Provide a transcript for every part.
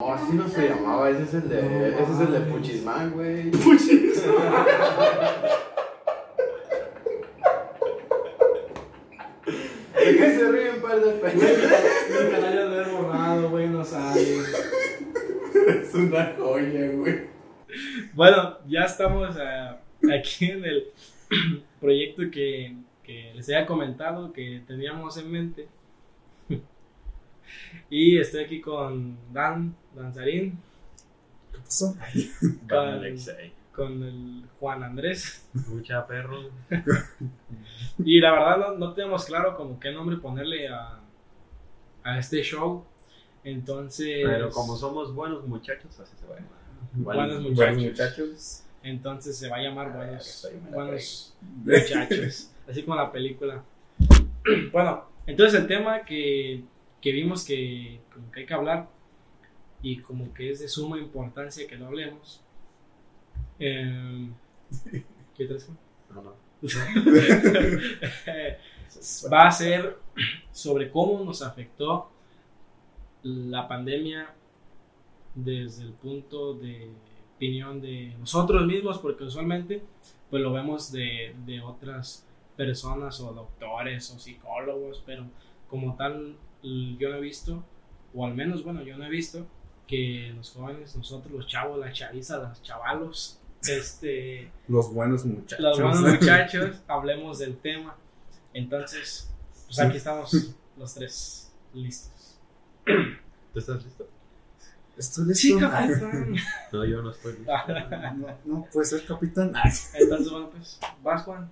No, así no se llamaba, ese es el de, ese es el de Puchismán, güey. ¿De qué se ríen, par de pendejos? Nunca la hayas de haber borrado, güey, no sabe. Es una joya, güey. Bueno, ya estamos ah, aquí en el proyecto que, que les había comentado que teníamos en mente. Y estoy aquí con Dan, Danzarín, ¿Qué pasó? con, Alexei. con el Juan Andrés. Mucha perro. Y la verdad no, no tenemos claro como qué nombre ponerle a, a este show. Entonces... Pero como somos buenos muchachos, así se va a llamar. Buenos muchachos. Buenos muchachos. Entonces se va a llamar Ah, Buenos, buenos Muchachos. Así como la película. Bueno, entonces el tema que, que vimos que, como que hay que hablar y como que es de suma importancia que lo hablemos. eh, ¿Qué traes? No, no. Va a ser sobre cómo nos afectó la pandemia desde el punto de opinión de nosotros mismos, porque usualmente pues lo vemos de, de otras personas o doctores o psicólogos, pero como tal yo no he visto, o al menos bueno, yo no he visto que los jóvenes, nosotros los chavos, la chaviza, los chavalos, este, Los buenos muchachos. los buenos muchachos, hablemos del tema. Entonces, pues aquí estamos los tres listos. ¿Tú estás listo? Estoy listo. Sí, capitán. No, yo no estoy listo. No, no puede ser capitán. Entonces, bueno, pues, vas Juan.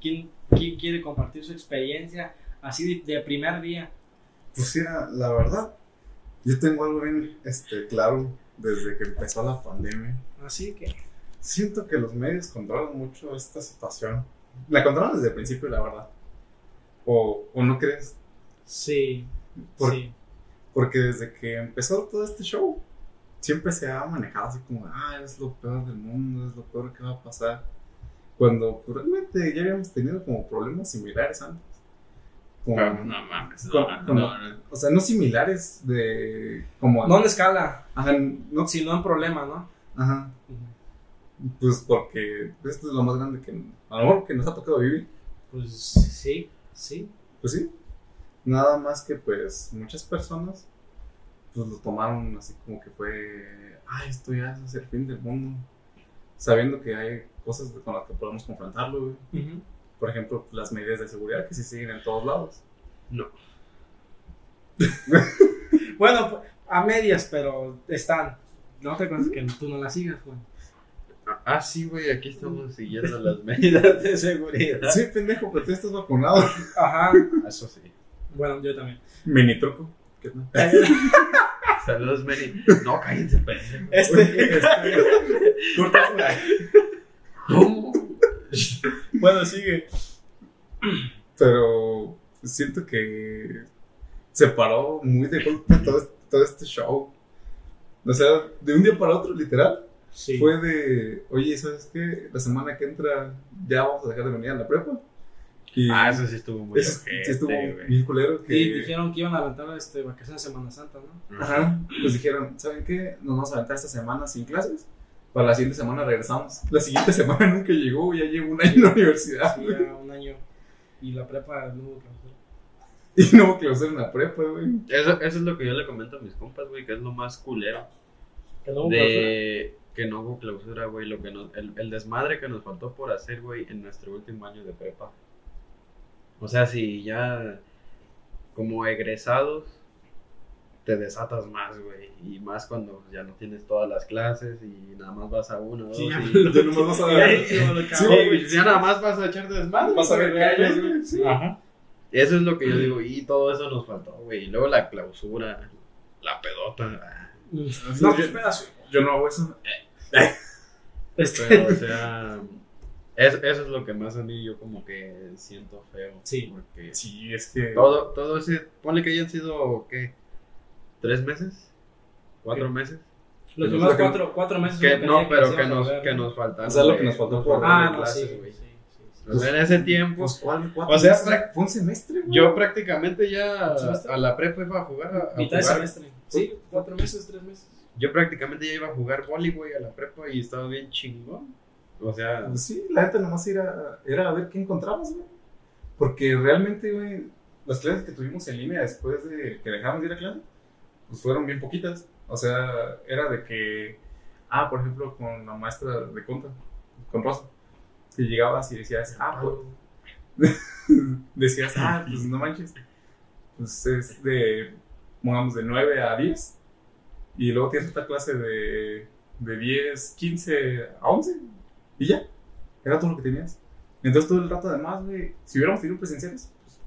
¿Quién, quién quiere compartir su experiencia así de, de primer día? Pues mira, la verdad, yo tengo algo bien este, claro desde que empezó la pandemia. Así que, Siento que los medios controlan mucho esta situación. La controlan desde el principio, la verdad. ¿O, o no crees? sí, Por- sí. Porque desde que empezó todo este show, siempre se ha manejado así como, ah, es lo peor del mundo, es lo peor que va a pasar. Cuando realmente ya habíamos tenido como problemas similares antes. Como- No mames. Con- No, con- no, no. O sea, no similares de... Como... No en escala, Ajá, no, sino en problema, ¿no? ajá. Pues porque esto es lo más grande que a lo mejor que nos ha tocado vivir. Pues sí, sí. Pues sí. Nada más que pues muchas personas pues lo tomaron así como que fue, ay, esto ya es el fin del mundo. Sabiendo que hay cosas con las que podemos confrontarlo, güey. Ujú. Por ejemplo, las medidas de seguridad que se siguen en todos lados. No. Bueno, pues, a medias, pero están. No te cuentes que tú no las sigas, Juan. Ah, sí, güey, aquí estamos siguiendo las medidas de seguridad. Sí, pendejo, pero tú estás vacunado. Ajá. Eso sí. Bueno, yo también. Mini truco. ¿Qué tal? Saludos, Mary. No, cállense, pendejo. Este, ¿Cómo? Bueno, sigue. Pero siento que se paró muy de golpe todo este, todo este show. O sea, de un día para otro, literal. Sí. Fue de, oye, ¿sabes qué? La semana que entra ya vamos a dejar de venir a la prepa. Y Ah, eso sí estuvo muy eso sí ojete, estuvo güey. bien culero. Que, Y dijeron que iban a aventar este, vacaciones de Semana Santa, ¿no? Ajá, pues dijeron, ¿saben qué? Nos vamos a aventar esta semana sin clases. Para la siguiente semana regresamos. La siguiente semana nunca llegó, ya llevo un año en la universidad. Sí, ya un año. Y la prepa no hubo clausura. Y no clausura en la prepa, güey. Eso, eso es lo que yo le comento a mis compas, güey, que es lo más culero. Que no hubo clausura. De que no hubo clausura, güey. Lo que nos, el, el desmadre que nos faltó por hacer, güey, en nuestro último año de prepa. O sea, si ya como egresados te desatas más, güey. Y más cuando ya no tienes todas las clases y nada más vas a uno, dos. Sí, ya y- Ya nomás vas a ver. Nada más vas a echar desmadre. Vas a ver calles, güey. Sí. Ajá. Eso es lo que yo digo, y todo eso nos faltó, güey. Y luego la clausura, la pedota. ah. No, pues pedazo. Yo no hago eso. Este, Pero, o sea, es- eso es lo que más a mí yo como que siento feo. Sí. Porque Sí, es que. todo, todo ese, ponle que hayan sido, ¿qué? ¿Tres meses? ¿Cuatro ¿Qué? meses? los Lo primeros que- cuatro, cuatro meses. Que, no, pero que a nos, volver, que ¿no? nos faltaron. O sea, lo que nos faltó por- Ah, no, clases, sí, güey. sí, sí, sí. O sea, en ese tiempo, Pues, ¿cuál? ¿Cuatro O sea, fue un semestre, güey. yo prácticamente ya a la prepa iba a jugar a, a Mitad de semestre. Sí, cuatro meses, tres meses. Yo prácticamente ya iba a jugar güey, a la prepa y estaba bien chingón. O sea, Pues sí, la neta nomás era, era a ver qué encontramos, güey. Porque realmente, güey, las clases que tuvimos en línea después de que dejamos de ir a clase, pues fueron bien poquitas. O sea, era de que, ah, por ejemplo, con la maestra de conta, con Rosa, que llegabas y decías, ah, pues, decías, ah, pues no manches, pues es de, pongamos, de 9 a 10, y luego tienes otra clase de, de 10, 15 a 11, y ya, era todo lo que tenías. Entonces todo el rato además, güey, si hubiéramos tenido presenciales, pues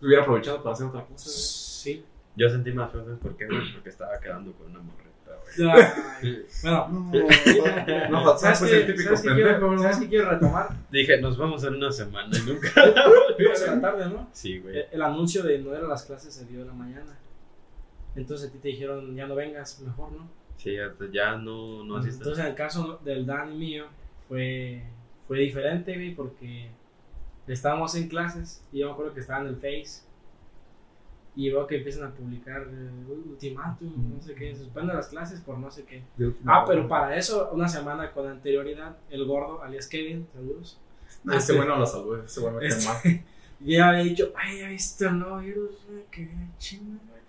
hubiera aprovechado para hacer otra cosa, güey. Sí. Yo sentí más fuerte porque, porque estaba quedando con una morreta, güey. Ay, Bueno, No, no, ¿sabes pues qué- el típico sabes pendejo, quiero, ¿no? ¿sabes qué quiero retomar? Dije, nos vamos en una semana y nunca. Ibas en la tarde, ¿no? Sí, güey. El, el anuncio de no era las clases se dio en la mañana. Entonces a ti te dijeron, ya no vengas, mejor, ¿no? Sí, ya no, no asistes. Entonces en el caso del Dan y mío fue, fue diferente, güey, porque estábamos en clases y yo me acuerdo que estaba en el Face y veo que empiezan a publicar eh, ultimátum, no sé qué, se suspenden las clases por no sé qué. Ah, pero para eso, una semana con anterioridad, el gordo, alias Kevin, saludos, No, ese güey no lo salvó, ese güey me Este- cae mal. ya había dicho, ay, ya viste el nuevo virus, chingo, güey.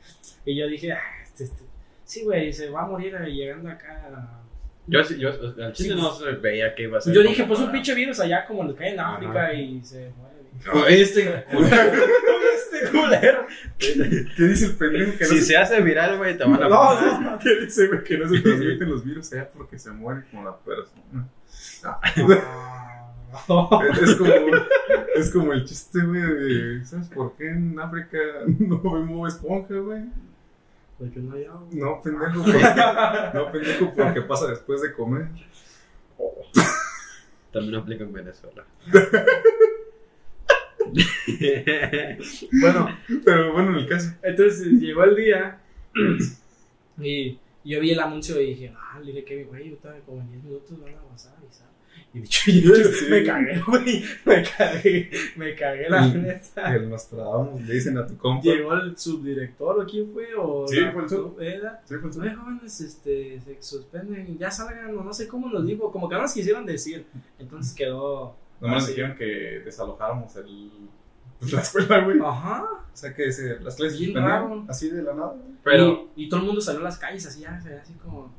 Y yo dije, ah, este, este, sí, güey, se va a morir eh, llegando acá. Yo, sí- yo al chile Sí, no se veía que iba a ser. Yo dije, pues un pinche virus allá como el que hay en Ajá. África y se muere. No, este culero. este culero. ¿Qué dice el pendejo que no Si se... se hace viral, güey, te van a. No, no, ¿qué dice, güey? Que no se transmiten los virus allá porque se muere como la persona. Ah. Es como, es como el chiste, güey, de, ¿sabes por qué en África no vemos esponja, güey? Porque no hay agua. No, pendejo, porque, no, pendejo, porque pasa después de comer. También aplica en Venezuela. Bueno, pero bueno, en el caso. Entonces llegó el día y yo vi el anuncio y dije, ah, le dije que, güey, yo estaba como en 10 minutos van a pasar y ¿sabes? Y dicho, yo Sí. me cagué, güey, me cagué, me cagué la neta. El Nostradamus le dicen a tu compa. Llegó el subdirector o quién fue o Sí, fue el sub. era Sí, pues, Oye, jóvenes, este, se suspenden, ya salgan, o no sé cómo nos dijo, como que no nos quisieron decir. Entonces quedó. Nomás nos así. dijeron que desalojáramos el, pues, la escuela, güey. Ajá. O sea que se- las clases suspendían raro. así de la nada. güey. Pero, Y, y todo el mundo salió a las calles así, así como.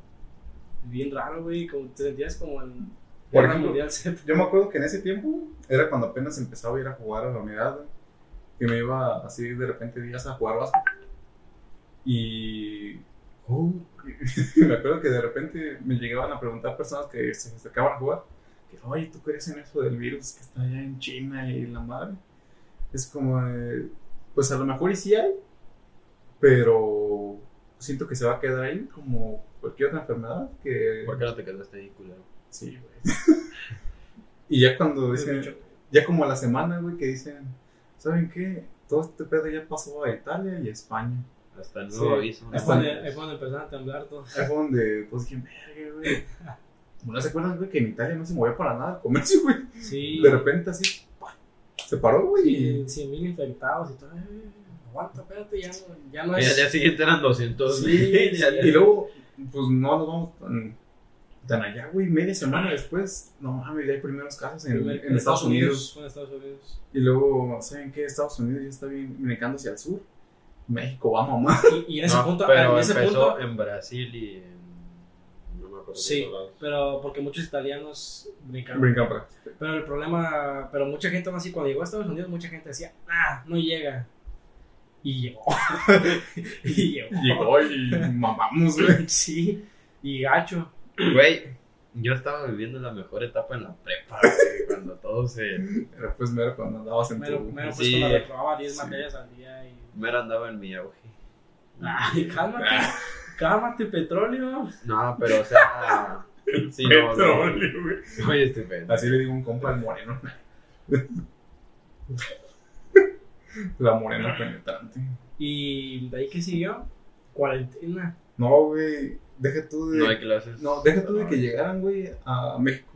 Bien raro, güey, como te sentías como en. Por ejemplo, Mundial Z. Yo me acuerdo que en ese tiempo era cuando apenas empezaba a ir a jugar a la unidad, güey. Que me iba así de repente días a jugar básquet. Y. me acuerdo que de repente me llegaban a preguntar personas que se acercaban a jugar. Que, oye, ¿tú crees en eso del virus que está allá en China y la madre? Es como, de, pues a lo mejor y sí hay, pero siento que se va a quedar ahí como cualquier otra enfermedad que... ¿por qué no te quedaste ahí, culero? Sí, güey. y ya cuando dicen, ya como a la semana, güey, que dicen, ¿saben qué? Todo este pedo ya pasó a Italia y a España. Hasta el Sí. nuevo aviso. Ahí Hasta- fue, donde, empezaron a temblar todos. Ahí fue donde todos dijeron, verga, güey. ¿No se acuerdan, güey, que en Italia no se movía para nada el comercio, güey? Sí. De repente así, ¡pah! se paró, güey. y- Y 100 mil infectados y todo. Eh, aguanta, espérate, ya no, ya no Y al es. día siguiente eran 200. Sí, güey. sí. Y luego, pues no nos vamos tan, tan allá, güey. Media semana después, no mames, ya hay primeros casos en, Primer- en Estados Unidos. Fue en Estados Unidos. Y luego, ¿saben qué? Estados Unidos ya está bien brincando hacia el sur. México va mamá. Y, y en ese No, punto. pero en ese empezó punto en Brasil y en. Sí. pero porque muchos italianos. Brincan para. Pero el problema, pero mucha gente aún así, cuando llegó a Estados Unidos, mucha gente decía, ah, no llega. Y llegó. y llegó. Llegó y mamamos, güey. Sí, y gacho. Güey, yo estaba viviendo la mejor etapa en la prepa, güey, cuando todo se. Pero pues mero cuando andabas en Mero, tu. mero pues Sí. cuando reprobaba 10 Sí. materias al día y... Mero andaba en mi auge. Ay, cálmate, cálmate, petróleo. No, pero o sea. Sí, no, no. Petróleo, güey. Oye, este pedo. Así le digo un compa al moreno. La morena penetrante. Y de ahí que siguió, cuarentena. No, güey. Deja tú de. No hay clases. No, deja tú de que llegaran, güey, a México.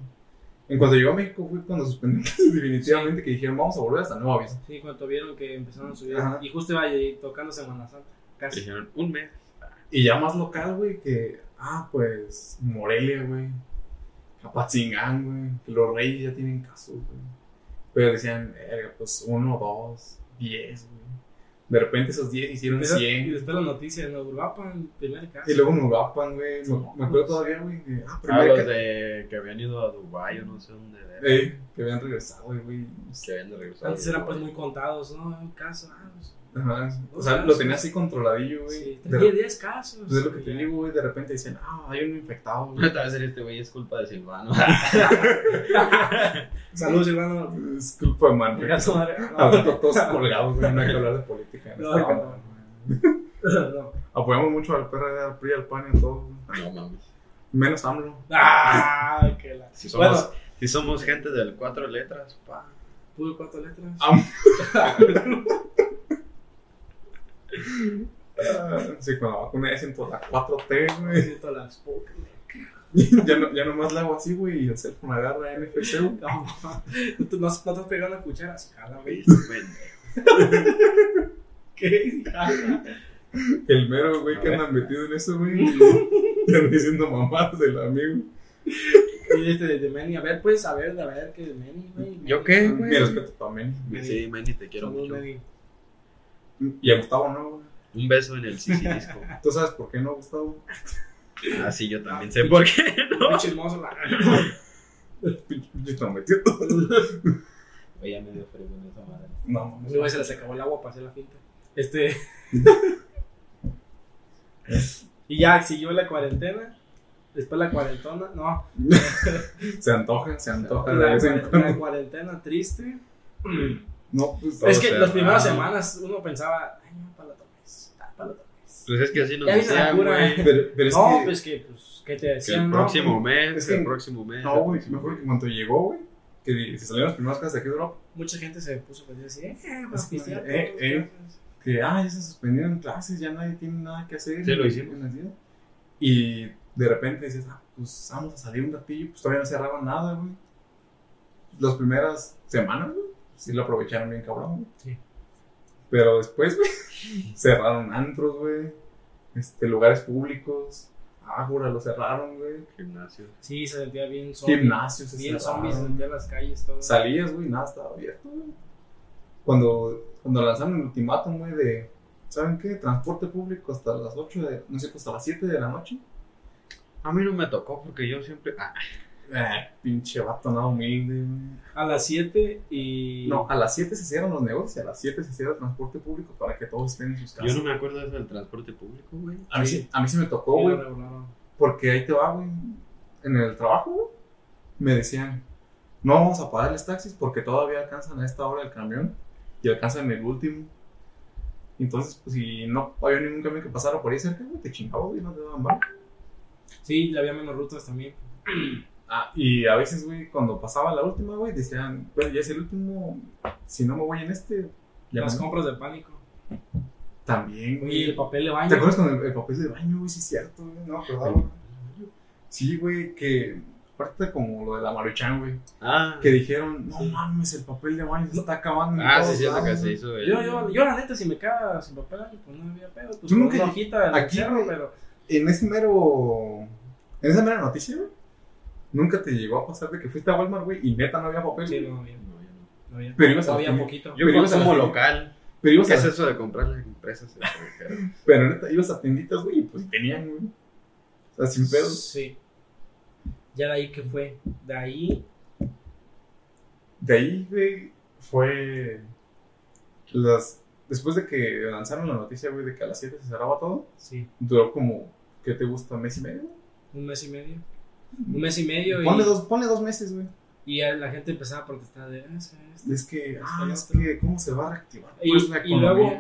En cuanto llegó a México, fue cuando suspendieron definitivamente que dijeron, vamos a volver hasta nuevo aviso. Sí, cuando vieron que empezaron a subir. Ajá. Y justo iba ahí tocando Semana Santa. Casi. Dijeron un mes. Y ya más local, güey, que ah, pues Morelia, güey, Apatzingán, güey, que los reyes ya tienen casos, güey. Pero decían, "Verga, pues uno, dos, diez, güey. De repente esos diez hicieron Esa- Y cien. después la noticia, ¿no? Uruapan, primer caso. Y luego me Uruapan, güey. Me, me acuerdo todavía, güey. de, Ah, Ah, los de que habían ido a Dubái o no sé dónde. ver, Eh, que habían regresado, güey, güey. Que habían regresado. Antes eran pues muy contados, ¿no? Un caso, ah, pues, Ajá. O sea, lo tenía así controladillo, güey. sí, De- 10, 10 casos. Pues es lo que te digo, güey. De repente dicen, ah, hay un infectado, güey. A decir este güey es culpa de Silvano. Saludos, Silvano. Es culpa de man. Venga, su madre. Ah, todos colgados, güey. No hay que hablar de política. en No, este no, no. Apoyamos mucho al PRD, al PRI, al PAN y a todos. No mames. Menos AMLO. Ah, que la. Si somos, Bueno, si somos gente del cuatro letras, pa. puro cuatro letras. Ah, Sí, con la vacuna ya siento la 4T, güey. Siento las pocas. Ya, no, ya nomás la hago así, güey, y el cell phone agarra NFC, güey. No, no, te- no, no te has pegado una cuchara, jala, güey. ¿Qué? Jala. El mero, güey, que anda metido en eso, güey. Anda diciendo mamadas del amigo. Y este de Meni, a ver, pues, a ver, a ver, que de Meni, güey. ¿Yo qué, güey? Mi respeto también. Sí, Manny, te quiero mucho. Meni. Y a Gustavo no, güey. Un beso en el Sisi Disco. ¿Tú sabes por qué no, Gustavo? Ah, sí, yo también sé por qué, ¿no? Muy chismoso, la. Pinche pinche está metido. Oye, ya me dio frío en esa madre. No. Luego se les acabó el agua para hacer la finta. Este. y ya siguió la cuarentena. Después la cuarentona. No. Se antoja, se antoja La, la cuando. cuarentena triste. No, pues. es que se las primeras va. semanas uno pensaba, ay, no, para la tomes. ah, Para la tomes. Pues es que así nos Ya decían, güey. Pero, pero es no, que. pues que, pues, que te Que decían, el no, próximo güey. mes, Es que- el próximo mes. No, el güey, me acuerdo que cuando llegó, güey, que se salieron las primeras casas de aquí de Europa, Mucha gente se puso a decir así, eh, Es vas a pistear como, eh, todos, eh. que, ah, ya se suspendieron clases, ya nadie tiene nada que hacer. Sí, lo hicimos. Y de repente dices, ah, pues vamos a salir un ratillo, pues todavía no cerraron nada, güey. Las primeras semanas, güey, sí lo aprovecharon bien cabrón, güey. Sí. Pero después, güey, cerraron antros, güey, este, lugares públicos, ágora, lo cerraron, güey. Gimnasio. Sí, se sentía bien zombie. Gimnasios, se Bien zombies, se sentía en las calles, todo. Salías, güey, nada estaba abierto, güey. Cuando, cuando lanzaron el ultimátum, güey, de, ¿saben qué? Transporte público hasta las 8 de, no sé, hasta las 7 de la noche. A mí no me tocó porque yo siempre. Ah, Eh, pinche vato nada humilde, güey. A las 7 y. No, a las 7 se cierran los negocios y a las 7 se cierra el transporte público para que todos estén en sus casas. yo no me acuerdo de eso del transporte público, güey. a, mí, Sí. a mí sí me tocó, Sí, güey, porque ahí te va, güey. En el trabajo, güey, me decían, no vamos a pagarles taxis porque todavía alcanzan a esta hora el camión y alcanzan el último. Entonces, pues si no había ningún camión que pasara por ahí cerca, güey, te chingabas y no te daban bar. Sí, había menos rutas también. Ah, y a veces, güey, cuando pasaba la última, güey, decían, bueno, ya es el último, si no me voy en este, ya Las me- compras de pánico. También, Oye, el güey. papel de baño. ¿Te acuerdas con el, el papel de baño, güey? Sí, es cierto, güey. No, me acordaba. Sí, güey, que aparte como lo de la Maruchan, güey, Ah, que dijeron, no mames, el papel de baño se está acabando. ah sí, cierto que se güey". hizo. el- Yo, yo, yo, la neta, si me queda sin papel pues no había pedo. Pues Tú nunca- una hojita de aquí, cerro, güey, pero. En ese mero, en esa mera noticia, güey, nunca te llegó a pasar de que fuiste a Walmart, güey, y neta no había papel. Sí, no había. No, yo no. No había. Pero ibas a había la- poquito. Yo Pero a la- local. Pero ibas ¿Qué a, es eso de comprar las empresas extranjeras? pero neta, ibas a tienditas, güey, y pues tenían, güey. O sea, sin pedos. Sí. Ya de ahí que fue. De ahí. De ahí, güey, fue. Las. Después de que lanzaron la noticia, güey, de que a las 7 se cerraba todo, Sí. duró como. ¿Qué te gusta? ¿Mes y medio? Un mes y medio. Un mes y medio. Ponle y, dos, ponle dos meses, güey. y la gente empezaba a protestar de. "Ah, es esto". Es que, ah, el es que, ¿cómo se va a reactivar? Y- Pues y luego-.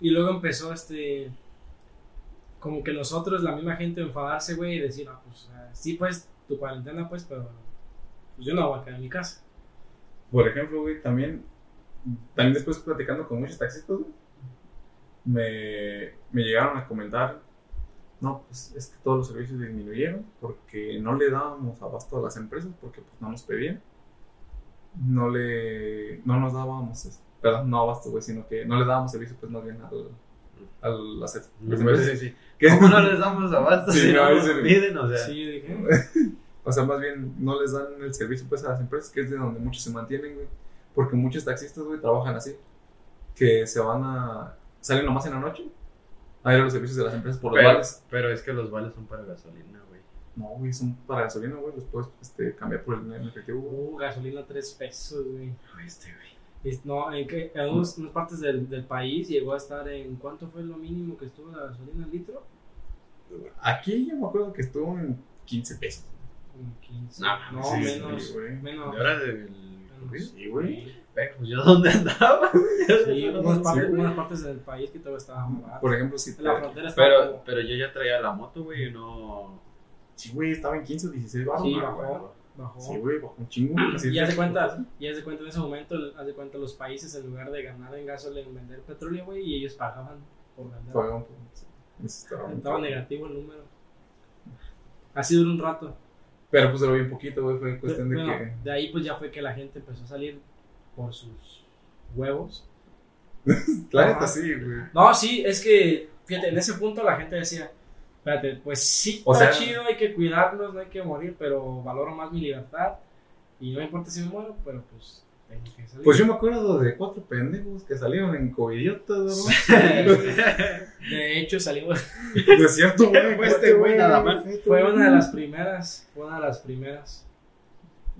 Y luego empezó este. Como que nosotros, la misma gente, enfadarse, güey, y decir, ah, pues ah, sí, pues, tu cuarentena, pues, pero. Pues yo no voy a quedar en mi casa. Por ejemplo, güey, también. También después platicando con muchos taxistas, güey, me, me llegaron a comentar. No, pues es que todos los servicios disminuyeron porque no le dábamos abasto a las empresas porque pues no nos pedían. No le. No nos dábamos. Perdón, no abasto, güey, sino que no le dábamos servicio, pues más bien al, al hacer. Sí, sí. ¿Qué? ¿Cómo no les damos abasto Sí, si no, no nos piden? O sea, Sí, yo dije. O sea, más bien no les dan el servicio pues a las empresas, que es de donde muchos se mantienen, güey. Porque muchos taxistas, güey, trabajan así. Que se van a... Salen nomás en la noche a ir a los servicios de las empresas por los pero, vales. pero es que los vales son para gasolina, güey. No, güey, son para gasolina, güey. Los puedes este, cambiar por el en efectivo, güey. Uh, gasolina 3 pesos, güey. Este, güey. No, en, que, en unos- unas partes del, del país llegó a estar en. ¿Cuánto fue lo mínimo que estuvo la gasolina al litro? Aquí yo me acuerdo que estuvo en 15 pesos. Como 15. No, No, sí, menos. sí, güey. menos. ¿Y ahora del menos. Sí, güey. Pero, pues yo dónde andaba. Sí, unas partes, unas partes del país que todavía estaba barato. Por ejemplo, si En la te... frontera estaba Pero, como- pero yo ya traía la moto, güey, y no. Sí, güey, estaba en 15 o 16 baros. Sí, güey. bajó. bajó. Sí, güey, bajó un chingo. Y haz de cuenta, y haz de cuenta en ese momento, haz de cuenta los países en lugar de ganar en gasolina, vender petróleo, güey, y ellos pagaban por vender. Pagaban por- estaba Estaba negativo el número. Así duró un rato. Pero pues duró bien poquito, güey. Fue cuestión de Bueno, que. de ahí pues ya fue que la gente empezó a salir por sus huevos. La neta sí, güey. No, sí, es que, fíjate, en ese punto la gente decía, espérate, pues sí, O está sea- chido, hay que cuidarnos, no hay que morir, pero valoro más mi libertad. Y no me importa si me muero, pero pues tengo que salir. Pues yo me acuerdo de cuatro pendejos que salieron en covidiotas, ¿no? De hecho, salimos. Es cierto, güey. Fue este güey nada más. Fue una de las primeras. Fue una de las primeras.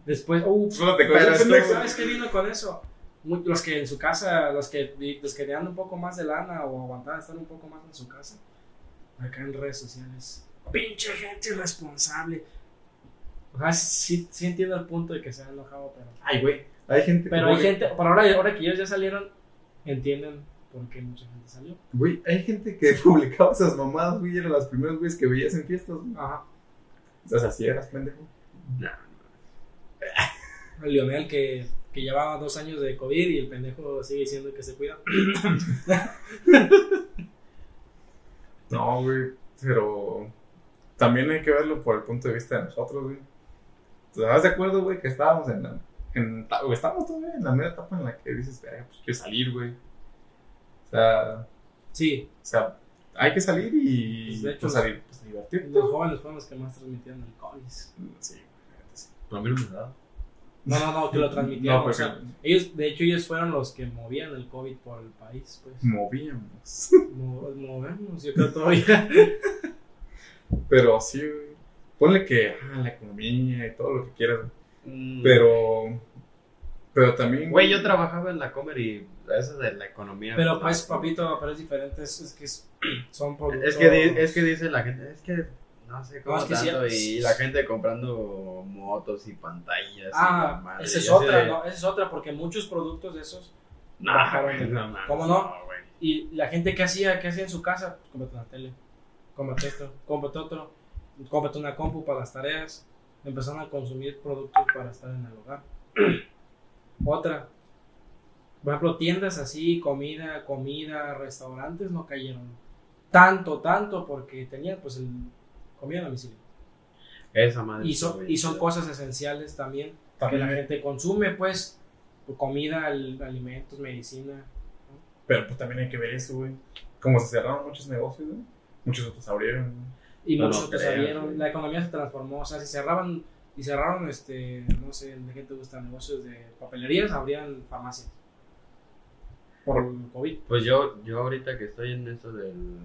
Después, uh, Solo te pero pendejo. ¿sabes qué vino con eso? Los que en su casa, los que, los que tenían un poco más de lana o aguantaban estar un poco más en su casa, acá en redes sociales. Pinche gente irresponsable. O sea, sí, sí entiendo el punto de que se han enojado, pero. Ay, güey. Hay gente Pero que. hay gente, por ahora, ahora que ellos ya salieron, entienden por qué mucha gente salió. Güey, hay gente que publicaba esas mamadas, güey. Eran las primeras güeyes que veías en fiestas, güey. Ajá. O sea, sí eras pendejo. El Lionel que, que llevaba dos años de COVID y el pendejo sigue diciendo que se cuida. No, güey. Pero. También hay que verlo por el punto de vista de nosotros, güey. ¿Te das de acuerdo, güey, que estábamos en la. En, o estamos todavía en la media etapa en la que dices, "Verga, pues quiero salir, güey. O sea, Sí, o sea, hay que salir y Pues, de hecho, pues, salir, pues, divertirte. los jóvenes fueron los que más transmitieron el COVID. Sí, sí. A mí no me. No, no, no, que lo transmitieron. No, pues, o sea, ellos, de hecho, ellos fueron los que movían el COVID por el país, pues. movíamos. Mo- movemos, yo creo todavía. Pero sí, güey. Ponle que ah, la economía y todo lo que quieras, güey. Mm. Pero. Pero también. Güey, yo trabajaba en la comer y eso de la economía. Pero pues, papito, pero es diferente. Es, es que es- son productos. Es que, es que dice la gente, es que no sé cómo No, es que tanto sí- y la gente comprando motos y pantallas. y la Ah, madre, esa es y otra, de- ¿no? Esa es otra, porque muchos productos de esos. No, güey, no mames, ¿Cómo no? Y la gente que hacía, que hacía en su casa, pues, cómprate una tele, cómprate esto, cómprate otro, cómprate una compu para las tareas. Empezaron a consumir productos para estar en el hogar. Otra, por ejemplo, tiendas así, comida, comida, restaurantes no cayeron tanto, tanto porque tenían pues el comida a domicilio. Esa madre. Y son, y son cosas esenciales también que También, la gente consume, pues comida, al- alimentos, medicina. Pero pues también hay que ver eso, güey. Como se cerraron muchos negocios, güey. Muchos otros abrieron. güey. Y No, muchos no otros güey. la economía se transformó, o sea, si cerraban y cerraron, este, no sé, de qué te gustan, negocios de papelerías, abrían farmacias. Por el COVID. Pues yo, yo ahorita que estoy en esto del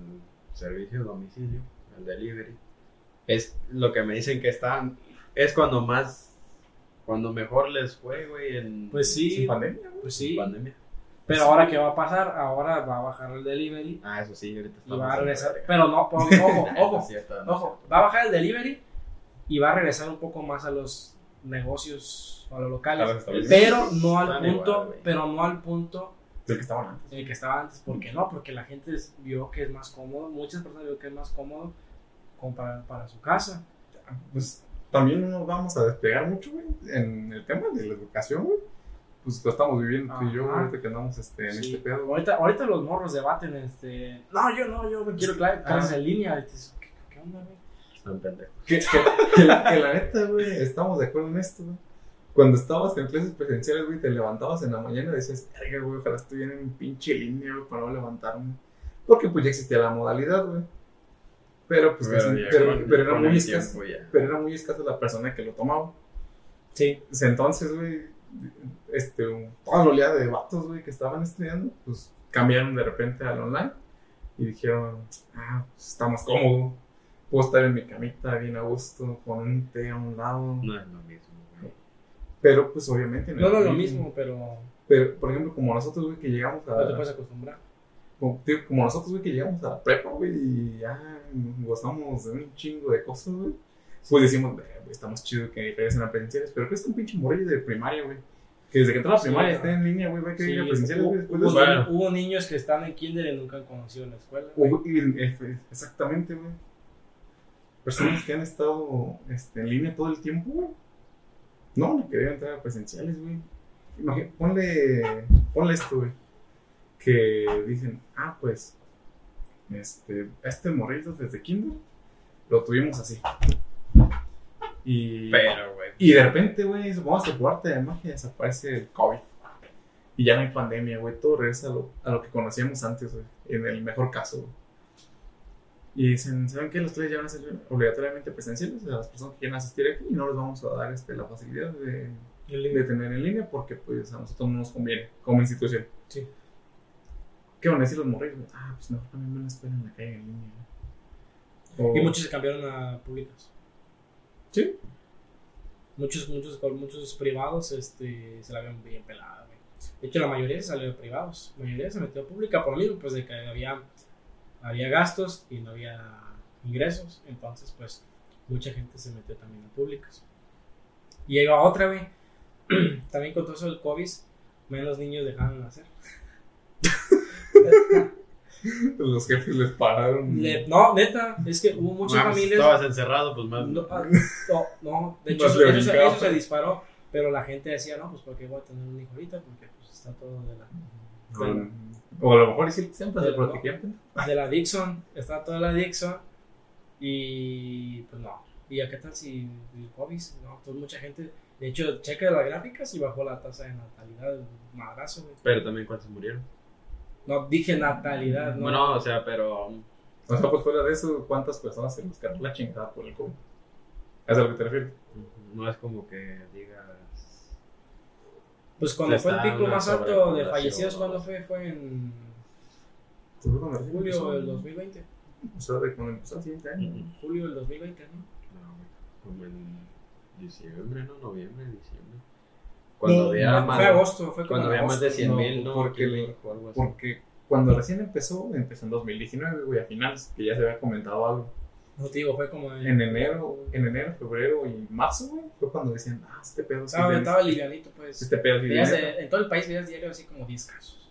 servicio de domicilio, el delivery, es lo que me dicen que están, es cuando más, cuando mejor les fue, güey, en Pues sí, Sin pandemia, güey. pues sí. pandemia. Pero ahora, ¿qué va a pasar? Ahora va a bajar el delivery Ah, eso sí, ahorita y estamos va a regresar. Pero no, pero, ojo, ojo, es cierto, no ojo, va a bajar el delivery y va a regresar un poco más a los negocios, a los A locales. los establecimientos. Pero no al punto, igual, pero no al punto Del que estaban antes. el que estaba antes. ¿Por qué no? Porque la gente vio que es más cómodo, muchas personas vio que es más cómodo comprar para su casa. Pues también no nos vamos a despegar mucho, güey. En el tema de la educación, güey. Pues lo estamos viviendo tú y yo, ahorita que andamos este, en Sí. este pedo. Ahorita, ahorita los morros debaten, este, no, yo no, yo me quiero cla- clases en línea. ¿Qué, qué onda, güey? Están pendejos. Que, que, que la, que la neta, güey, estamos de acuerdo en esto, güey. Cuando estabas en clases presenciales, güey, te levantabas en la mañana y decías, verga, güey, ojalá estuviera en un pinche línea, güey, para no levantarme. Porque pues ya existía la modalidad, güey. Pero pues casi- ya pero, con- pero era muy escaso. Pero era muy escaso la persona que lo tomaba. Sí. Pues, Entonces, güey, este, toda la oleada de vatos, güey, que estaban estudiando, pues cambiaron de repente al online y dijeron, ah, pues está más cómodo. Puedo estar en mi camita bien a gusto, con un té a un lado. No es lo mismo, güey. Pero pues obviamente en No, no es lo colegio- mismo, pero Pero, por ejemplo, como nosotros, güey, que llegamos a... no te puedes acostumbrar. como, tío, como nosotros, güey, que llegamos a la prepa, güey, y ya gozamos de un chingo de cosas, güey. Pues decimos, "Ve, güey, está más chido que regresen a presenciales. Pero que es un pinche morrillo de primaria, güey. Que desde que entró a la primaria está en línea, güey, va a querer ir a presenciales, hubo. Después de hubo-. Bueno. hubo niños que están en kinder y nunca han conocido la escuela. güey. Exactamente, güey. Personas que han estado este, en línea todo el tiempo, güey. No, no querían entrar a presenciales, güey. Imagi- Ponle, ponle esto, güey. Que dicen, ah, pues, este, este morrito desde kinder lo tuvimos así. Y, Pero, güey. y de repente, güey, supongamos que por arte de magia desaparece el COVID. Y ya no hay pandemia, güey. Todo regresa a lo, a lo que conocíamos antes, güey. En el mejor caso, güey. Y dicen, ¿saben qué? Las clases ya van a ser obligatoriamente presenciales a las personas que quieran asistir aquí y no les vamos a dar este, la facilidad de, de tener en línea porque pues a nosotros no nos conviene como institución. Sí. ¿Qué van a decir los morrillos? Ah, pues mejor también una escuela en la calle en línea. O- Y muchos se cambiaron a públicas. Sí. Muchos, muchos, muchos privados este, se la habían bien pelada, güey. De hecho, la mayoría se salió de privados. La mayoría se metió a pública por lo mismo, pues de que había, había gastos y no había ingresos. Entonces, pues, mucha gente se metió también a públicas. Y ahí va otra, güey. también con todo eso del COVID, menos niños dejaron de nacer. Los jefes les pararon. Le- no, neta, es que hubo muchas Ah, pues, familias. Estabas encerrado, pues más. No, ah, no, no, de hecho eso, se- brincaba. eso se disparó, pero la gente decía, no, pues porque voy a tener un hijo ahorita, porque pues está todo de la, Con- O a lo mejor sí, siempre se Pero no. protegían. de la Dixon, está toda la Dixon, y pues no, y a qué tal si el COVID, no, pues mucha gente, de hecho, checa las gráficas y bajó la tasa de natalidad, madrazo, güey. Pero también cuántos murieron. No, dije natalidad, no. Bueno, o sea, pero. O sea, pues fuera de eso, ¿cuántas personas se buscaron la chingada por el COVID? ¿Es a lo que te refieres? No es como que digas. Pues cuando fue el pico más alto de fallecidos, ¿cuándo fue? Fue en julio del 2020. O sea, de cuando empezó el siguiente año. Julio del 2020, ¿no? No, como en diciembre, ¿no? Noviembre, diciembre. Cuando No, había no, más. Fue agosto, fue Cuando había más de agosto. 100 mil, no, ¿no? porque cuando recién empezó, empezó en 2019, güey, a finales, que ya se había comentado algo. No te digo, fue como en, En enero, en enero, febrero y marzo, güey, fue cuando decían, ah, este pedo sí Estaba, viene- estaba livianito, pues. Este pedo sí Veías, viene". eh, en todo el país veías diario así como 10 casos.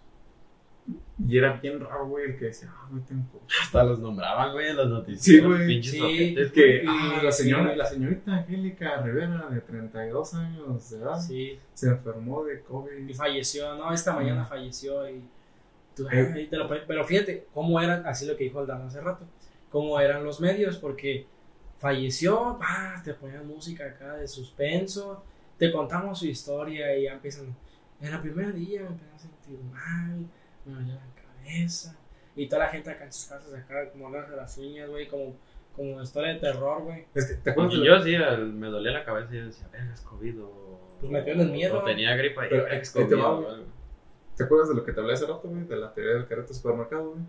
Y era bien raro, güey, el que decía, ah, güey, tengo COVID". Hasta los nombraban, güey, en las noticias. Sí, güey. Pinches Sí. ojetes, Es que, Y- ah, la, señora, sí. la señorita Angélica Rivera, de 32 años de edad, Sí. se enfermó de COVID. Y falleció, ¿no? Esta mañana Mm. falleció y. tú, Eh. te lo pero fíjate, cómo eran, así lo que dijo Aldana hace rato, cómo eran los medios, porque falleció, ah, te ponían música acá de suspenso, te contamos su historia y ya empiezan. En el primer día me empecé a sentir mal, me dolía cabeza. Y toda la gente acá en sus casas, acá de las uñas, güey, como, como historia de terror, güey. Es que, ¿te acuerdas Y de yo sí, al- me dolía la cabeza y yo decía, verga, es COVID o. Pues me tienen miedo. O tenía gripa y Pero, "Ah, es ahí te COVID va, o güey. algo". ¿Te acuerdas de lo que te hablé hace rato, güey? De la teoría del carrito supermercado, güey.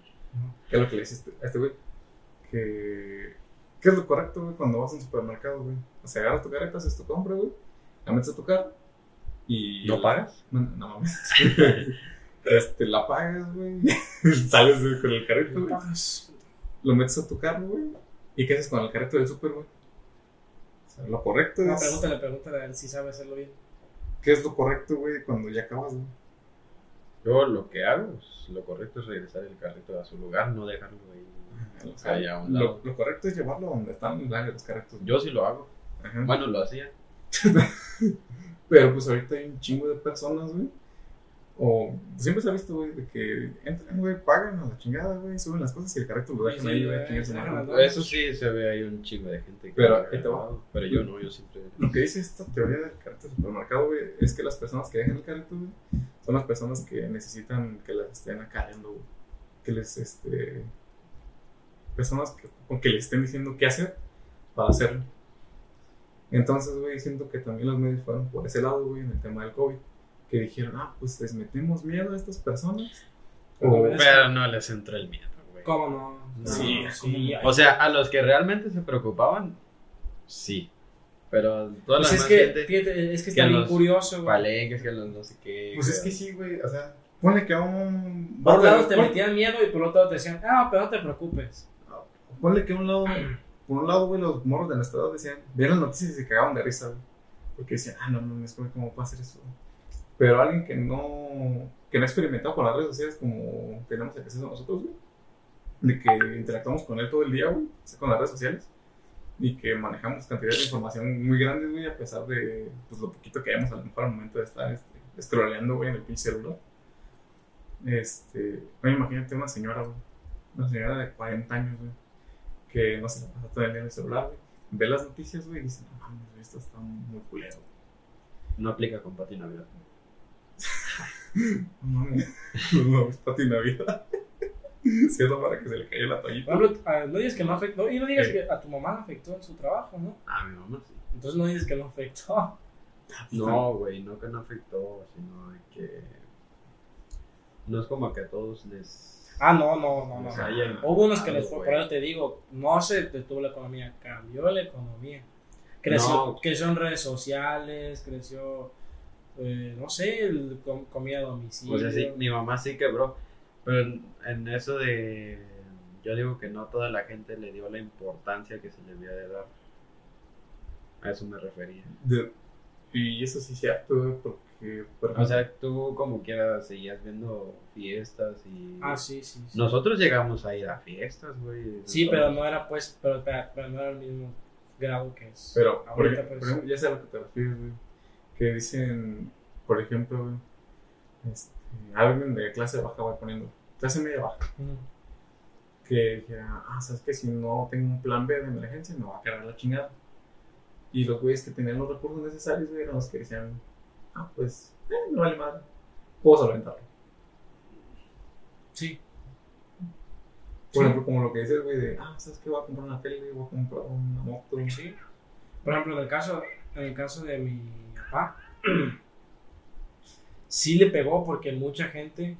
¿Qué es lo que le hiciste a este güey? Que... ¿Qué es lo correcto, güey, cuando vas a un supermercado, güey? O sea, agarras tu carreta, haces tu compra, güey. La metes a tu carro. Y... ¿No pagas? No, no mames. este, la pagas, güey. Sales con el carrito, güey. Lo metes a tu carro, güey. ¿Y qué haces con el carrito del super, güey? O sea, lo correcto No, es... pregúntale, pregúntale a él si sabe hacerlo bien. ¿Qué es lo correcto, güey, cuando ya acabas, güey? Yo lo que hago, pues, lo correcto es regresar el carrito a su lugar, no dejarlo ahí. O sea, Ahí a un lo, lado. lo correcto es llevarlo donde están los carritos. Yo sí lo hago. Ajá. Bueno, lo hacía. Pero pues ahorita hay un chingo de personas, güey. O siempre se ha visto, güey, de que entran, güey, pagan a la chingada, güey, suben las cosas y el carrito lo dejan Sí, ahí, güey, güey, chingue su se madre. dejan las Eso sí se ve ahí un chingo de gente. que Pero, te va. Pero yo no, yo siempre. Lo que dice esta teoría del carrito de supermercado, güey, es que las personas que dejan el carrito, güey, son las personas que necesitan que las estén acarreando, güey. que les, este, personas que, que les estén diciendo qué hacer para hacerlo. Entonces, güey, siento que también los medios fueron por ese lado, güey, en el tema del COVID, que dijeron, ah, pues les metemos miedo a estas personas. Pero- Pero no les entró el miedo, güey. ¿Cómo no? No. Sí, sí. O sea, a los que realmente se preocupaban, sí. Pero toda la Pues es demás que, gente, fíjate, es que está bien los curioso, güey. palenques, que los no sé qué. pues es que sí, güey, o sea, ponle que a un... Por un lado te metían miedo y por otro lado te decían, ah, pero no te preocupes. Ponle que a un lado, por un lado, güey, los morros de nuestra edad decían, las noticias y se cagaban de risa, güey. Porque decían, ah, no, no, es como, ¿cómo puede hacer eso? Pero alguien que no, que no ha experimentado con las redes sociales como tenemos acceso nosotros, güey. De que interactuamos con él todo el día, güey, con las redes sociales. Y que manejamos cantidades de información muy grandes, güey, a pesar de pues, lo poquito que hayamos a lo mejor al momento de estar este, scrolleando, güey, en el pinche celular. Este, güey, imagínate una señora, güey, una señora de 40 años, güey, que no se la pasa todo el día en el celular, güey. Ve las noticias, güey, y dice, no mames, esto está muy culero. No aplica con Pati Navidad. No mames, no, es Pati Navidad. Si es la para que se le cayó la toallita. Por ejemplo, ah, no digas que no afectó, y no digas Eh. que a tu mamá le afectó en su trabajo, ¿no? Ah, mi mamá sí. Entonces no dices que no afectó. No, güey, no que no afectó, sino de que. No es como que a todos les. Ah, no, no, no, no. Hubo unos que les fue, por eso te digo, no se detuvo la economía, cambió la economía. Creció, No. creció en redes sociales, creció, eh, no sé, el, com- comida a domicilio. O sea, sí, mi mamá sí quebró. Pero en, en eso de. Yo digo que no toda la gente le dio la importancia que se le debía de dar. A eso me refería. De- y eso sí es cierto, porque, por O sea, tú como quieras seguías viendo fiestas y. Ah, sí, sí. sí. Nosotros llegamos a ir a fiestas, güey. Sí, pero no era pues, pero, pero- no era el mismo grado que es. Pero, por, ahorita, ej- pues. por ejemplo, ya sé a lo que te refieres, güey. Que dicen, por ejemplo, este, alguien de clase baja, güey, poniendo, clase media baja, que dijera, ah, sabes que si no tengo un plan B de emergencia, me va a cargar la chingada. Y los güeyes que tenían los recursos necesarios, eran los que decían, ah, pues, eh, no vale madre, puedo solventarlo. Sí. Por Sí. ejemplo, como lo que dices, güey, de, ah, sabes que voy a comprar una tele, voy a comprar una moto. Sí. Por ejemplo, en el caso, en el caso de mi papá, sí le pegó porque mucha gente,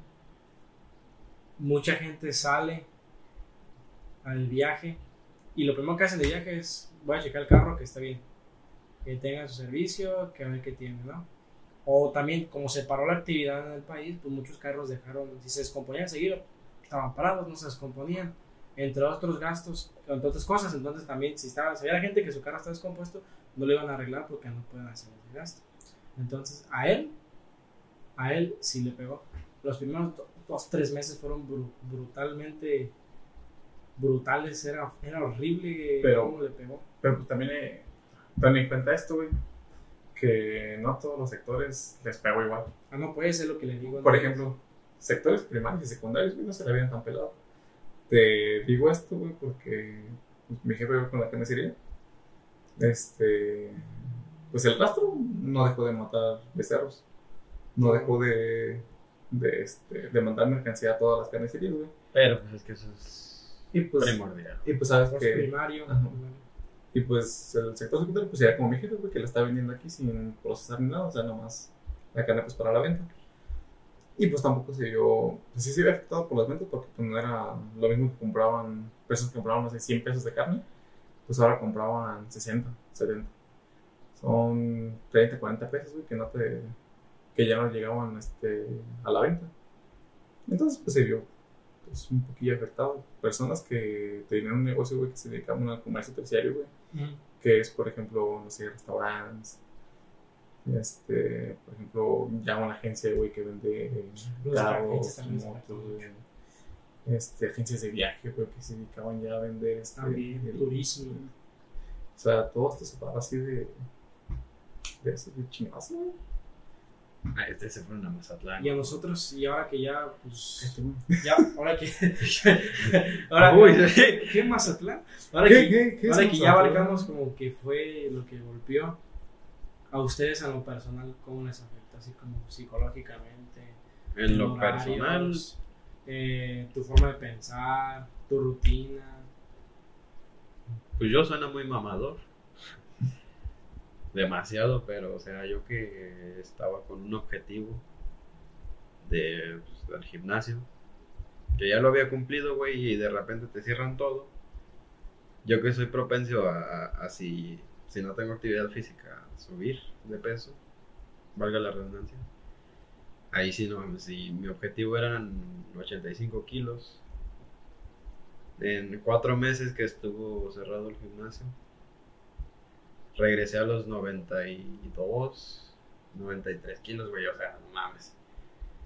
mucha gente sale al viaje y lo primero que hacen de viaje es voy a checar el carro que está bien, que tenga su servicio, que a ver qué tiene, ¿no? O también, como se paró la actividad en el país, pues muchos carros dejaron, si se descomponían seguido, estaban parados, no se descomponían entre otros gastos, entre otras cosas. Entonces también si estaba, si había gente que su carro está descompuesto, no lo iban a arreglar porque no pueden hacer ese gasto. Entonces a él, a él sí le pegó. Los primeros do- dos, tres meses fueron bru- brutalmente brutales, era, era horrible Pero- cómo le pegó. Pero pues también eh, en cuenta esto, güey, que no a todos los sectores les pegó igual. Ah, no puede ser lo que le digo. Por ejemplo, sectores primarios y secundarios, güey, no se la habían tan pelado. Te digo esto, güey, porque mi jefe con la que me este, pues el rastro no dejó de matar becerros, no dejó de, de, este, de mandar mercancía a todas las carnicerías, güey. Pero pues es que eso es Y pues, primordial. y pues sabes que... primario. Ajá. Y pues el sector secundario pues era como mi jefe, güey, que la está vendiendo aquí sin procesar ni nada, o sea, nada más la carne pues para la venta. Y pues tampoco se vio, pues sí se vio afectado por las ventas porque pues no era lo mismo que compraban, personas que compraban, no sé, 100 pesos de carne, pues ahora compraban 60, 70. Son 30, 40 pesos, güey, que no te, que ya no llegaban este, a la venta. Entonces pues se vio pues, un poquillo afectado. Personas que tenían un negocio, güey, que se dedicaban al comercio terciario, güey que es, por ejemplo, no sé, restaurantes. Este, por ejemplo, ya una agencia, güey, que vende Los carros, motos. Este, agencias de viaje, güey, que se dedicaban ya a vender este, También, el- turismo. O sea, todo esto se paga así de. de así de chingazo, güey. Ah, este se fue a Mazatlán. Y a nosotros, y ahora que ya, pues, Este, ya, ahora que, ahora, Uy, ¿qué Mazatlán? Ahora ¿Qué, que, qué, qué ahora que ya abarcamos como que fue lo que golpeó a ustedes en lo personal, ¿cómo les afectó? Así como psicológicamente. En lo horarios, personal, eh, tu forma de pensar, tu rutina. Pues yo suena muy mamador. Demasiado, pero o sea, yo que estaba con un objetivo de, pues, del gimnasio, que ya lo había cumplido, güey, y de repente te cierran todo. Yo que soy propenso a, a- a si, si no tengo actividad física, subir de peso, valga la redundancia. Ahí sí, no, si mi objetivo eran 85 kilos, en cuatro meses que estuvo cerrado el gimnasio, regresé a los 92, 93 kilos, güey, o sea, no mames.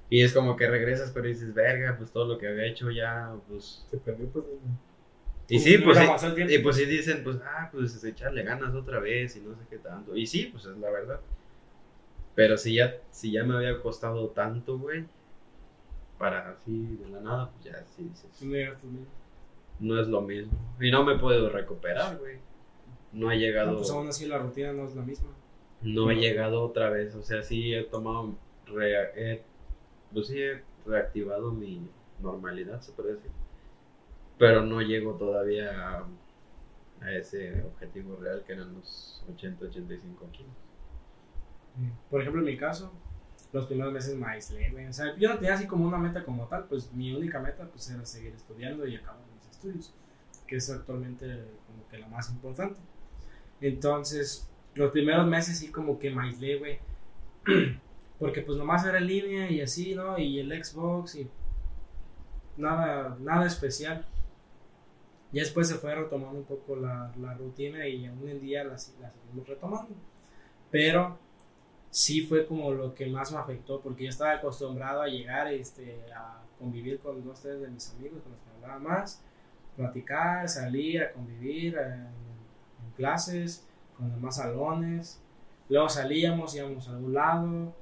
Y es como que regresas, pero dices, verga, pues todo lo que había hecho ya, pues... Depende, pues. de- Y sí, pues tiempo. y pues sí dicen, pues, ah, pues echarle ganas otra vez y no sé qué tanto. Y sí, pues es la verdad. Pero si ya, si ya me había costado tanto, güey, para así de la nada, pues ya sí dices, No es lo mismo. Y no me puedo recuperar, güey. No he llegado, No, pues aún así la rutina no es la misma. no he llegado otra vez. O sea, sí he tomado, re- he- pues sí he reactivado mi normalidad, se puede decir. Pero no llego todavía a, a ese objetivo real que eran los 80-85 kilos. Por ejemplo, en mi caso, los primeros meses me aislé, güey. O sea, yo no tenía así como una meta como tal, pues mi única meta pues era seguir estudiando y acabar mis estudios, que es actualmente como que la más importante. Entonces, los primeros meses sí como que me aislé, güey. Porque pues nomás era en línea y así, ¿no? Y el Xbox y nada, nada especial. Ya después se fue retomando un poco la, la rutina y aún en día la, la seguimos retomando. Pero sí fue como lo que más me afectó porque yo estaba acostumbrado a llegar este, a convivir con dos, tres de mis amigos con los que hablaba más, platicar, salir, a convivir eh, en, en clases, con demás salones. Luego salíamos, íbamos a algún lado.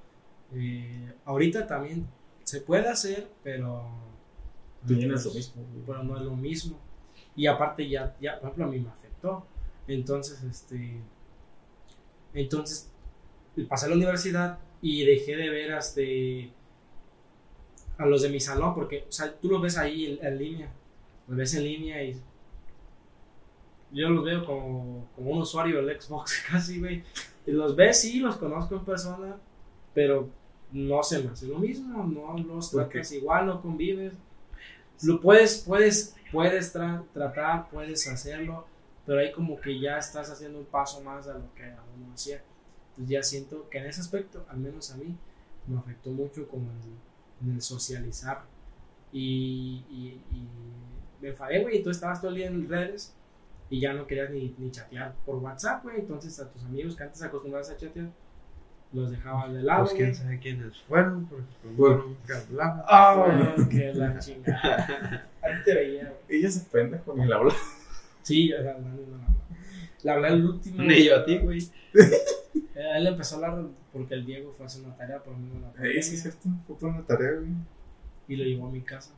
Eh, ahorita también se puede hacer, pero, Tú tienes lo mismo. pero no es lo mismo. Y aparte ya, ya, por ejemplo, a mí me afectó. Entonces, este, entonces pasé a la universidad y dejé de ver hasta a los de mi salón, porque o sea, tú los ves ahí en, en línea, los ves en línea y yo los veo como, como un usuario del Xbox casi, güey. Y los ves, sí, los conozco en persona, pero no se me hace lo mismo, no los ¿Por tratas igual, no convives. Lo puedes, puedes, puedes tra- tratar, puedes hacerlo, pero ahí como que ya estás haciendo un paso más a lo que uno hacía. Entonces ya siento que en ese aspecto, al menos a mí, me afectó mucho como en, en el socializar. Y, y, y me enfadé, güey, tú estabas todo el día en redes y ya no querías ni, ni chatear por WhatsApp, güey. Entonces a tus amigos que antes acostumbrabas a chatear, los dejabas de lado. Pues quién güey. sabe quiénes fueron, porque como Bueno. nunca hablaban. Ah, güey, que la chingada. A ti te veía, güey. Ella se pendejo ni la habla. Sí, o sea, no, no, no. Le hablé el último. Ni yo a ti, güey. Eh, Él empezó a hablar porque el Diego fue a hacer una tarea por mí no la pandemia, sí, es cierto. Fue por una tarea, güey. y lo llevó a mi casa.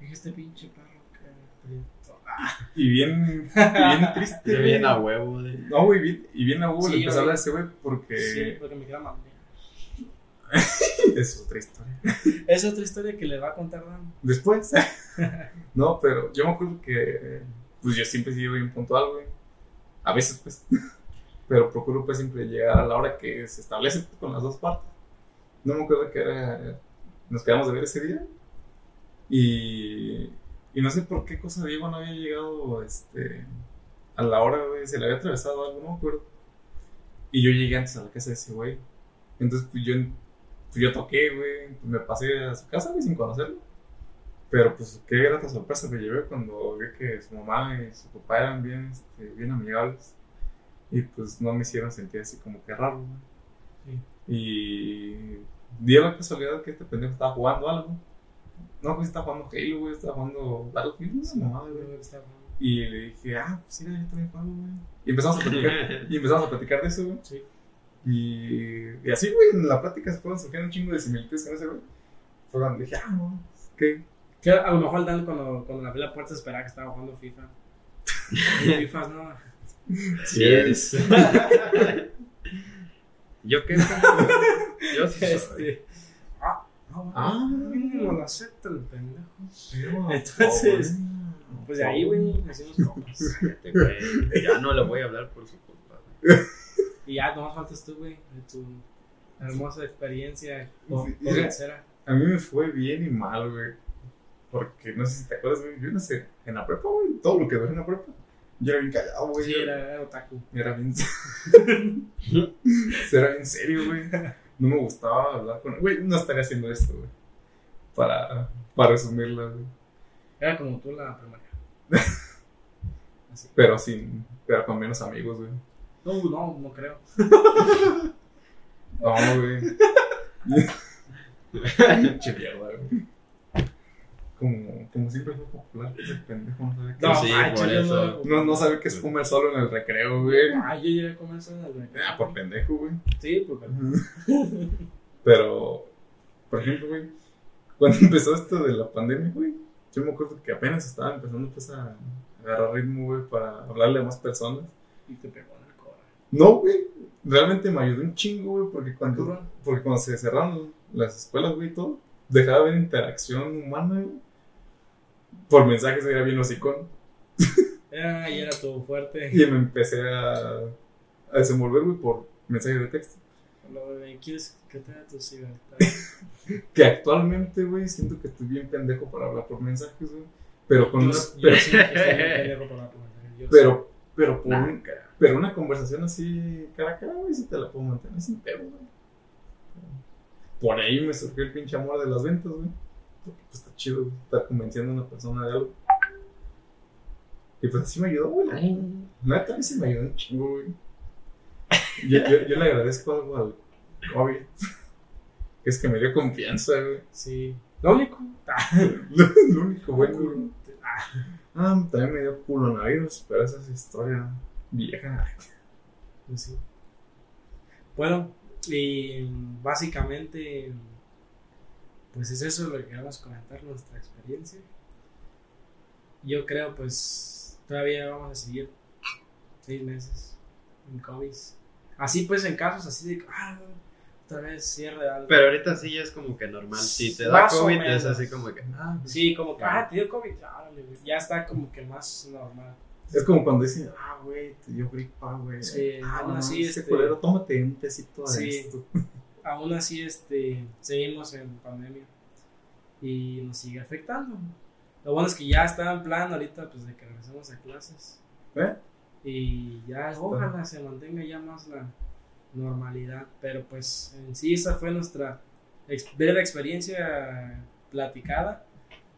Dije, este pinche perro que prieto. Ah, Y bien, y bien triste. Te güey. viene a huevo, de. No, güey, bien, y bien a Sí, le empezó a hablar a ese güey porque Sí, porque me queda mal. es otra historia. Es otra historia que le va a contar Dan. Después. no, pero yo me acuerdo que pues yo siempre he sido bien puntual, güey. A veces, pues. Pero procuro pues siempre llegar a la hora que se establece con las dos partes. No me acuerdo que era. Nos quedamos de ver ese día. Y. Y no sé por qué cosa Diego no había llegado este, a la hora, güey. Se le había atravesado algo, no me acuerdo. Y yo llegué antes a la casa de ese güey. Entonces, pues yo, pues, yo toqué, güey. Pues, me pasé a su casa, güey, sin conocerlo. Pero pues qué grata sorpresa me llevé cuando vi que su mamá y su papá eran bien, este, bien amigables. Y pues no me hicieron sentir así como que raro, güey. Y dio la casualidad que este pendejo estaba jugando algo. No, pues estaba jugando Halo, güey, estaba jugando Battlefield, no mamá, güey. Y le dije, ah, pues sí, yo también juego, güey. Y empezamos a platicar, y empezamos a platicar de eso, güey. Sí. Y, y así, güey, en la plática se fueron surgiendo un chingo de similitudes con ese, güey. Fue cuando dije, ah, no, ¿qué? Que a lo mejor Dan cuando, cuando la puerta esperaba que estaba jugando FIFA. Y FIFA no. Sí es. ¿Yo qué? Yo sí soy. Este. Ah, Ah. mínimo lo acepta el pendejo. Pero, Entonces, oh, Pues de ahí, güey, hacemos. Fíjate, güey, Ya no le voy a hablar por su culpa. güey. Y ya, nomás faltas tú, güey, de tu hermosa experiencia con con. A mí me fue bien y mal, güey. Porque no sé si te acuerdas, güey. Yo no sé, en la prepa, güey, todo lo que dejé en la prepa. Yo era bien callado, güey. Sí, yo- era, otaku. Era bien. era bien serio, güey. No me gustaba hablar con. Güey, no estaría haciendo esto, güey. Para, para resumirlo, güey. Era como tú la primaria. Pero sin. Pero con menos amigos, güey. No, no, no creo. No, güey. Pinche mierda, güey. Como, como siempre fue popular, ese pendejo no sabe qué No, Sí, manches, por eso. No, no sabe qué es comer solo en el recreo, güey. Ah, yo llegué a comer eso en el recreo. Ah, por pendejo, güey. Sí, porque. Pero, por ejemplo, güey, cuando empezó esto de la pandemia, güey, yo me acuerdo que apenas estaba empezando pues a agarrar ritmo, güey, para hablarle a más personas. Y te pegó en el cora. No, güey, realmente me ayudó un chingo, güey, porque cuando, porque cuando se cerraron las escuelas, güey, y todo, dejaba de haber interacción humana, güey. Por mensajes era bien hocicón. Ah, y era tu fuerte. Y me empecé a, a desenvolver, güey, por mensajes de texto. Lo de, ¿Quieres que te haga tu? Que actualmente, güey, siento que estoy bien pendejo para hablar por mensajes, güey. Pero con Yo, una. yo Pero, sí, pendejo para pero, pero, por Nah, un- cara. pero una conversación así, cara a cara, güey, sí te la puedo mantener sin pedo, güey. Por ahí me surgió el pinche amor de las ventas, güey. Porque pues está chido, estar convenciendo a una persona de algo. Y pues así me ayudó, güey. mí sí me ayudó un chingo, güey. Yo, yo, yo le agradezco algo al COVID. Que es que me dio confianza, güey. Sí. Lo único. Lo, lo único bueno, güey. Ah, también me dio coronavirus, pero esa es historia vieja. pues sí. Bueno, y básicamente, pues es eso lo que queremos comentar, nuestra experiencia. Yo creo, pues, todavía vamos a seguir seis meses en COVID. Así pues, en casos así de, ah, otra vez cierre algo. Pero ahorita sí ya es como que normal. Si te da Más COVID, es así como que. Ah, Sí, como que, ah, te dio COVID, ya, está como que más normal. Es como cuando dicen, ah, güey, te dio gripa, güey. Sí, ah, no, así, este este- culero, tómate un tecito de Sí. esto. Aún así este, seguimos en pandemia y nos sigue afectando. Lo bueno es que ya está en plan ahorita pues de que regresemos a clases ¿Eh? y ya ojalá se mantenga ya más la normalidad, pero pues en sí esa fue nuestra ex- breve experiencia platicada,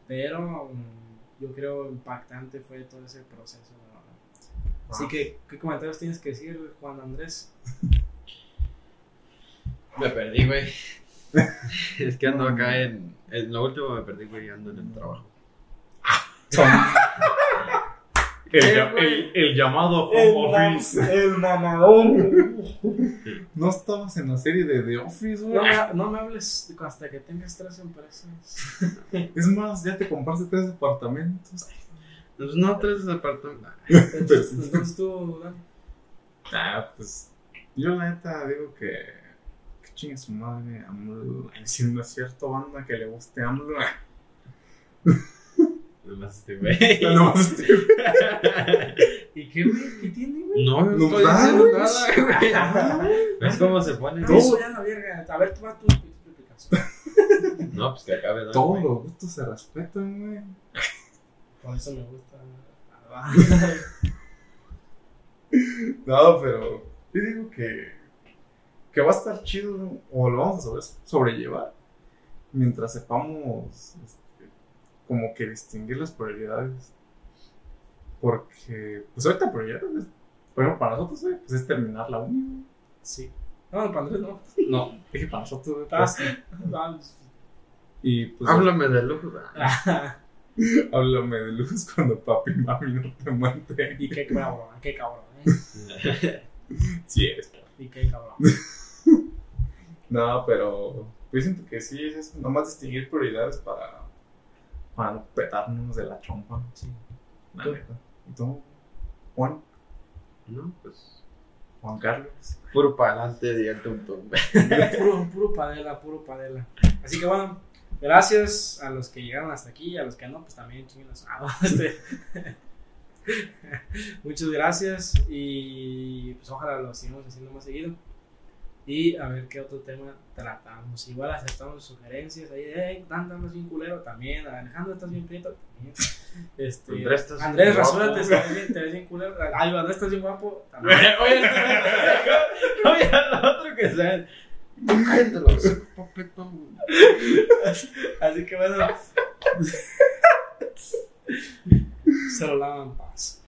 pero mm, yo creo impactante fue todo ese proceso. verdad. Así Ah. que, ¿qué comentarios tienes que decir, Juan Andrés? Me perdí, güey. es que ando acá en. En lo último me perdí, güey, ando en el trabajo. El, el- el llamado home office. el mamadón. No estabas en la serie de The Office, güey. No me, no me hables hasta que tengas tres empresas. Es más, ya te compraste tres departamentos. Pues no, tres departamentos. Entonces, entonces tú. Ah, pues. Yo la neta digo que. Que chingue su madre, AMLO. Si no es cierto, banda que le guste AMLO. Nomás este, güey. Ya no más este- ¿Y qué, güey? ¿Qué tiene, güey? No, no No, estoy nada, diciendo güey. nada, güey. ¿Ves cómo se pone? No, eso ya la verga. A ver, tú vas tu explicación. No, pues que acabe. ¿no, Todos güey? los gustos se respetan, güey. Por eso me gusta. No, pero yo digo que, que va a estar chido o lo vamos a sobre- sobrellevar mientras sepamos este, como que distinguir las prioridades. Porque, pues ahorita prioridades, por ejemplo, para nosotros, güey, pues es terminar la uni. Sí. No, para Andrés no. No, dije para nosotros, Ah, pues, Ah, y pues Háblame de lujo. háblame de luz cuando papi y mami no te mantengan. Y qué cabrón, qué cabrón. ¿eh? Si eres. Y qué cabrón. No, pero yo siento que sí es eso, nomás distinguir prioridades para, para no petarnos de la chompa. Sí. La ¿Tú? neta. ¿Y tú? Juan, No, pues. Juan Carlos. Puro para adelante, tum tum. Puro, puro padela, puro padela. Así que bueno, Gracias a los que llegaron hasta aquí, a los que no, pues también chinguenos. Ah, este. Muchas gracias y pues ojalá lo sigamos haciendo más seguido. Y a ver qué otro tema tratamos. Igual aceptamos sugerencias ahí de, hey, Dan, andas bien culero también. Alejandro, estás bien prieto también. Este, Andrés, estás Andrés, guapo. te ves bien, culero. Ay, Andrés, estás bien guapo también. Oye, oye, lo otro que sea. Así que bueno. Se lo lavan en paz.